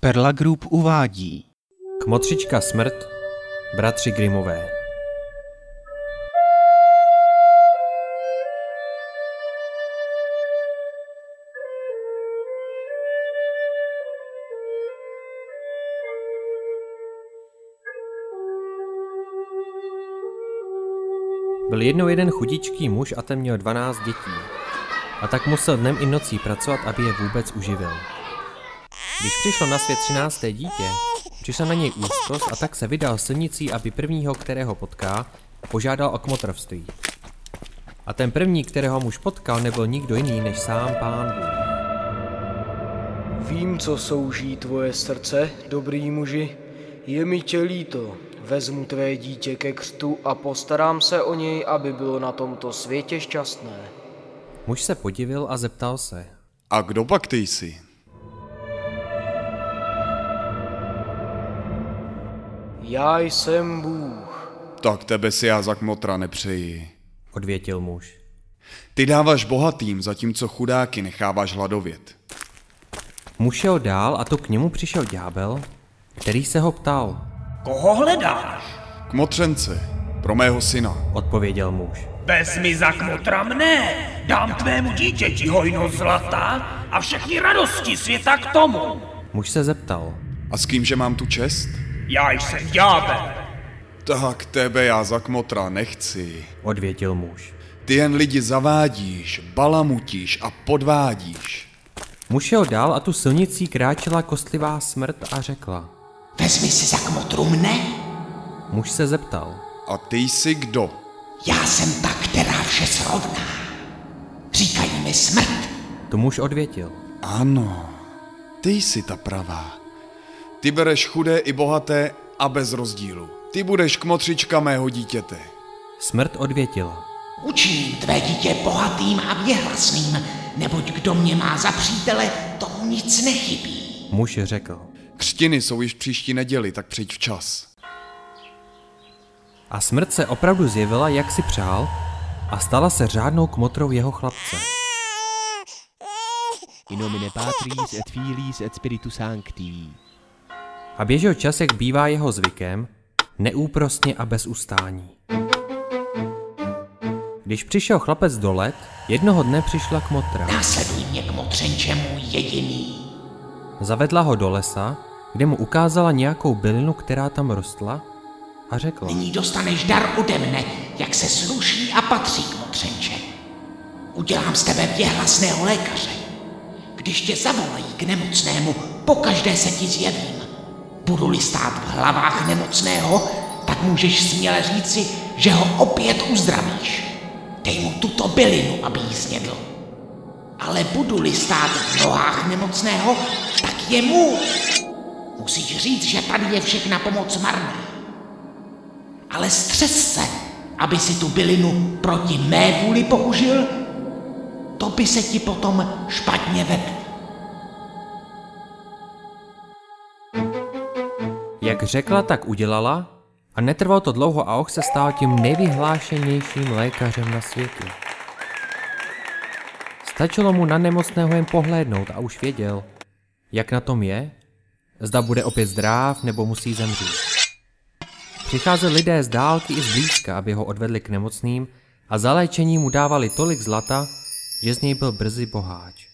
Perla Group uvádí Kmotřička smrt, bratři Grimové. Byl jednou jeden chudičký muž a ten měl 12 dětí. A tak musel dnem i nocí pracovat, aby je vůbec uživil. Když přišlo na svět 13. dítě, přišla na něj úzkost a tak se vydal silnicí, aby prvního, kterého potká, požádal o kmotrovství. A ten první, kterého muž potkal, nebyl nikdo jiný než sám pán Bůh. Vím, co souží tvoje srdce, dobrý muži. Je mi tě líto. Vezmu tvé dítě ke křtu a postarám se o něj, aby bylo na tomto světě šťastné. Muž se podivil a zeptal se. A kdo pak ty jsi? Já jsem Bůh. Tak tebe si já za kmotra nepřeji. Odvětil muž. Ty dáváš bohatým, zatímco chudáky necháváš hladovět. Muž šel dál a to k němu přišel ďábel, který se ho ptal. Koho hledáš? Kmotřence, pro mého syna. Odpověděl muž. Vezmi za kmotra mne, dám tvému dítěti hojnost zlata a všechny radosti světa k tomu. Muž se zeptal. A s kýmže mám tu čest? Já jsem ďábel. Tak tebe já za kmotra nechci. Odvětil muž. Ty jen lidi zavádíš, balamutíš a podvádíš. Muž šel dál a tu silnicí kráčela kostlivá smrt a řekla. Vezmi si za kmotru mne, Muž se zeptal. A ty jsi kdo? já jsem ta, která vše srovná. Říkají mi smrt, To muž odvětil. Ano, ty jsi ta pravá. Ty bereš chudé i bohaté a bez rozdílu. Ty budeš kmotřička mého dítěte. Smrt odvětila. učiním tvé dítě bohatým a věhlasným, neboť kdo mě má za přítele, tomu nic nechybí. Muž řekl. Křtiny jsou již příští neděli, tak přijď včas. A smrt se opravdu zjevila, jak si přál, a stala se řádnou kmotrou jeho chlapce. In nomine Patris et Filis et Spiritus Sancti. A běžel čas, jak bývá jeho zvykem, neúprostně a bez ustání. Když přišel chlapec do let, jednoho dne přišla kmotra. Následuj mě k motřenče můj jediný. Zavedla ho do lesa, kde mu ukázala nějakou bylinu, která tam rostla, a řekla. Nyní dostaneš dar ode mne, jak se sluší a patří k motřenče. Udělám z tebe věhlasného lékaře. Když tě zavolají k nemocnému, pokaždé se ti zjevím. Budu-li stát v hlavách nemocného, tak můžeš směle říci, že ho opět uzdravíš. Dej mu tuto bylinu, aby ji snědl. Ale budu-li stát v nohách nemocného, tak je mu. Musíš říct, že tady je všechna pomoc marná. Ale střes se, aby si tu bylinu proti mé vůli použil, to by se ti potom špatně vedlo. Jak řekla, tak udělala a netrvalo to dlouho a Och se stal tím nejvyhlášenějším lékařem na světě. Stačilo mu na nemocného jen pohlédnout a už věděl, jak na tom je, zda bude opět zdráv nebo musí zemřít. Přicházeli lidé z dálky i z blízka, aby ho odvedli k nemocným a za léčení mu dávali tolik zlata, že z něj byl brzy boháč.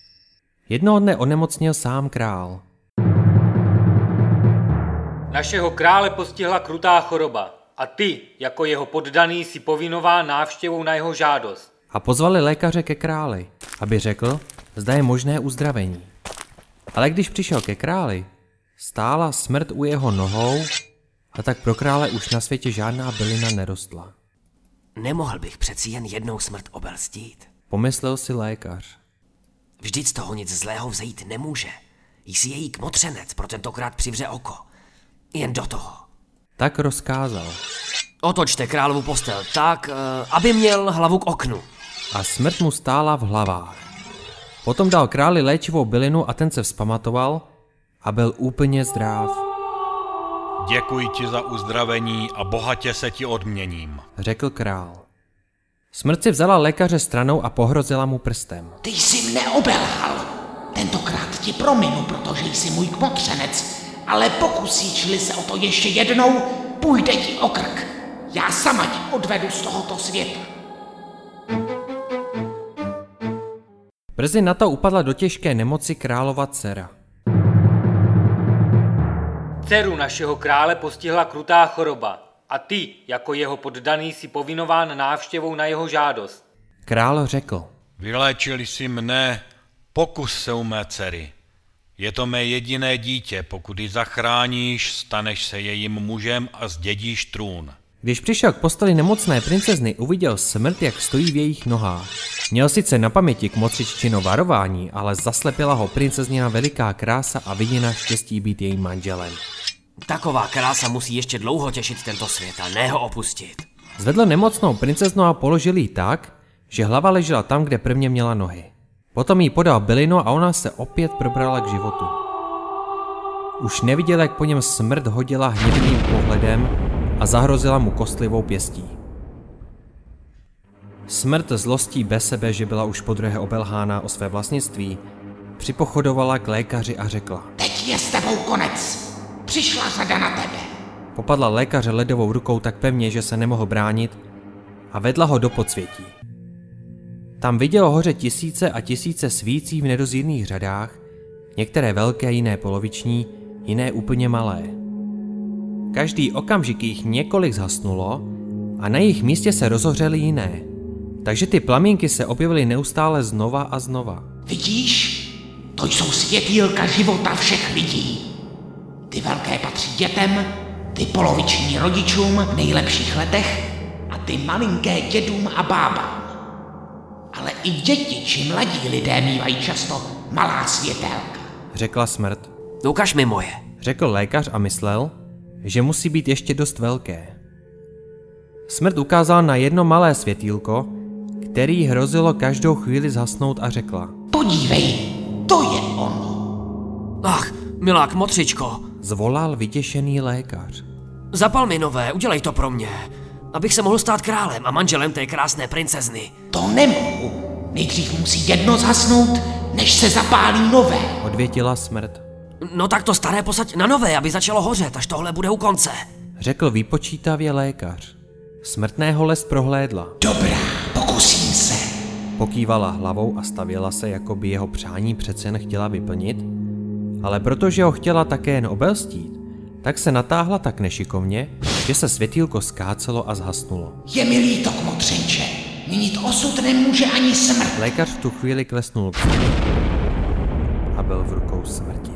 Jednoho dne onemocněl sám král. Našeho krále postihla krutá choroba a ty, jako jeho poddaný, si povinová návštěvou na jeho žádost. a pozvali lékaře ke králi, aby řekl, zda je možné uzdravení. Ale když přišel ke králi, stála smrt u jeho nohou a tak pro krále už na světě žádná bylina nerostla. Nemohl bych přeci jen jednou smrt obelstít. Pomyslel si lékař. Vždyť z toho nic zlého vzejít nemůže. Jsi její kmotřenec, pro tentokrát přivře oko. Jen do toho. Tak rozkázal. Otočte královu postel tak, eh, aby měl hlavu k oknu. A smrt mu stála v hlavách. Potom dal králi léčivou bylinu a ten se vzpamatoval a byl úplně zdráv. Děkuji ti za uzdravení a bohatě se ti odměním. Řekl král. Smrt si vzala lékaře stranou a pohrozila mu prstem. Ty jsi mne obelhal. Ten Tentokrát ti prominu, protože jsi můj kmotřenec, ale pokusíš-li se o to ještě jednou, půjde ti o krk. Já sama ti odvedu z tohoto světa. Brzy na to upadla do těžké nemoci králova dcera. Dceru našeho krále postihla krutá choroba a ty, jako jeho poddaný, si povinován návštěvou na jeho žádost. Král řekl, Vyléčili si mne, pokus se u mé dcery. Je to mé jediné dítě, pokud ji zachráníš, staneš se jejím mužem a zdědíš trůn. Když přišel k posteli nemocné princezny, uviděl smrt, jak stojí v jejich nohách. Měl sice na paměti k mocřiččino varování, ale zaslepila ho princezněna veliká krása a vidina štěstí být jejím manželem. Taková krása musí ještě dlouho těšit tento svět a ne ho opustit. Zvedl nemocnou princeznu a položil ji tak, že hlava ležela tam, kde prvně měla nohy. Potom jí podal bylinu a ona se opět probrala k životu. Už neviděl, jak po něm smrt hodila hnědným pohledem a zahrozila mu kostlivou pěstí. Smrt zlostí bez sebe, že byla už podruhé obelhána o své vlastnictví, připochodovala k lékaři a řekla. Teď je s tebou konec. Přišla řada na tebe. Popadla lékaře ledovou rukou tak pevně, že se nemohl bránit a vedla ho do podsvětí. Tam viděl hoře tisíce a tisíce svící v nedozírných řadách, některé velké, jiné poloviční, jiné úplně malé. Každý okamžik jich několik zhasnulo a na jejich místě se rozohřely jiné. Takže ty plamínky se objevily neustále znova a znova. Vidíš? To jsou světýlka života všech lidí. Ty velké patří dětem, ty poloviční rodičům v nejlepších letech a ty malinké dědům a bábám. I děti či mladí lidé mývají často malá světelka. Řekla smrt. Ukaž mi moje. Řekl lékař a myslel, že musí být ještě dost velké. Smrt ukázal na jedno malé světýlko, který hrozilo každou chvíli zhasnout a řekla. Podívej, to je ono. Ach, milá kmotřičko, Zvolal vytěšený lékař. zapal mi nové, udělej to pro mě. Abych se mohl stát králem a manželem té krásné princezny. To nemohu. Nejdřív musí jedno zhasnout, než se zapálí nové. Odvětila smrt. No tak to staré posaď na nové, aby začalo hořet, až tohle bude u konce. Řekl výpočítavě lékař. Smrtného les prohlédla. Dobrá, pokusím se. Pokývala hlavou a stavěla se, jako by jeho přání přece jen chtěla vyplnit, ale protože ho chtěla také jen obelstít, tak se natáhla tak nešikovně, že se světýlko skácelo a zhasnulo. Je mi líto, kmotřenče. Měnit osud nemůže ani smrt. Lékař v tu chvíli klesnul a byl v rukou smrti.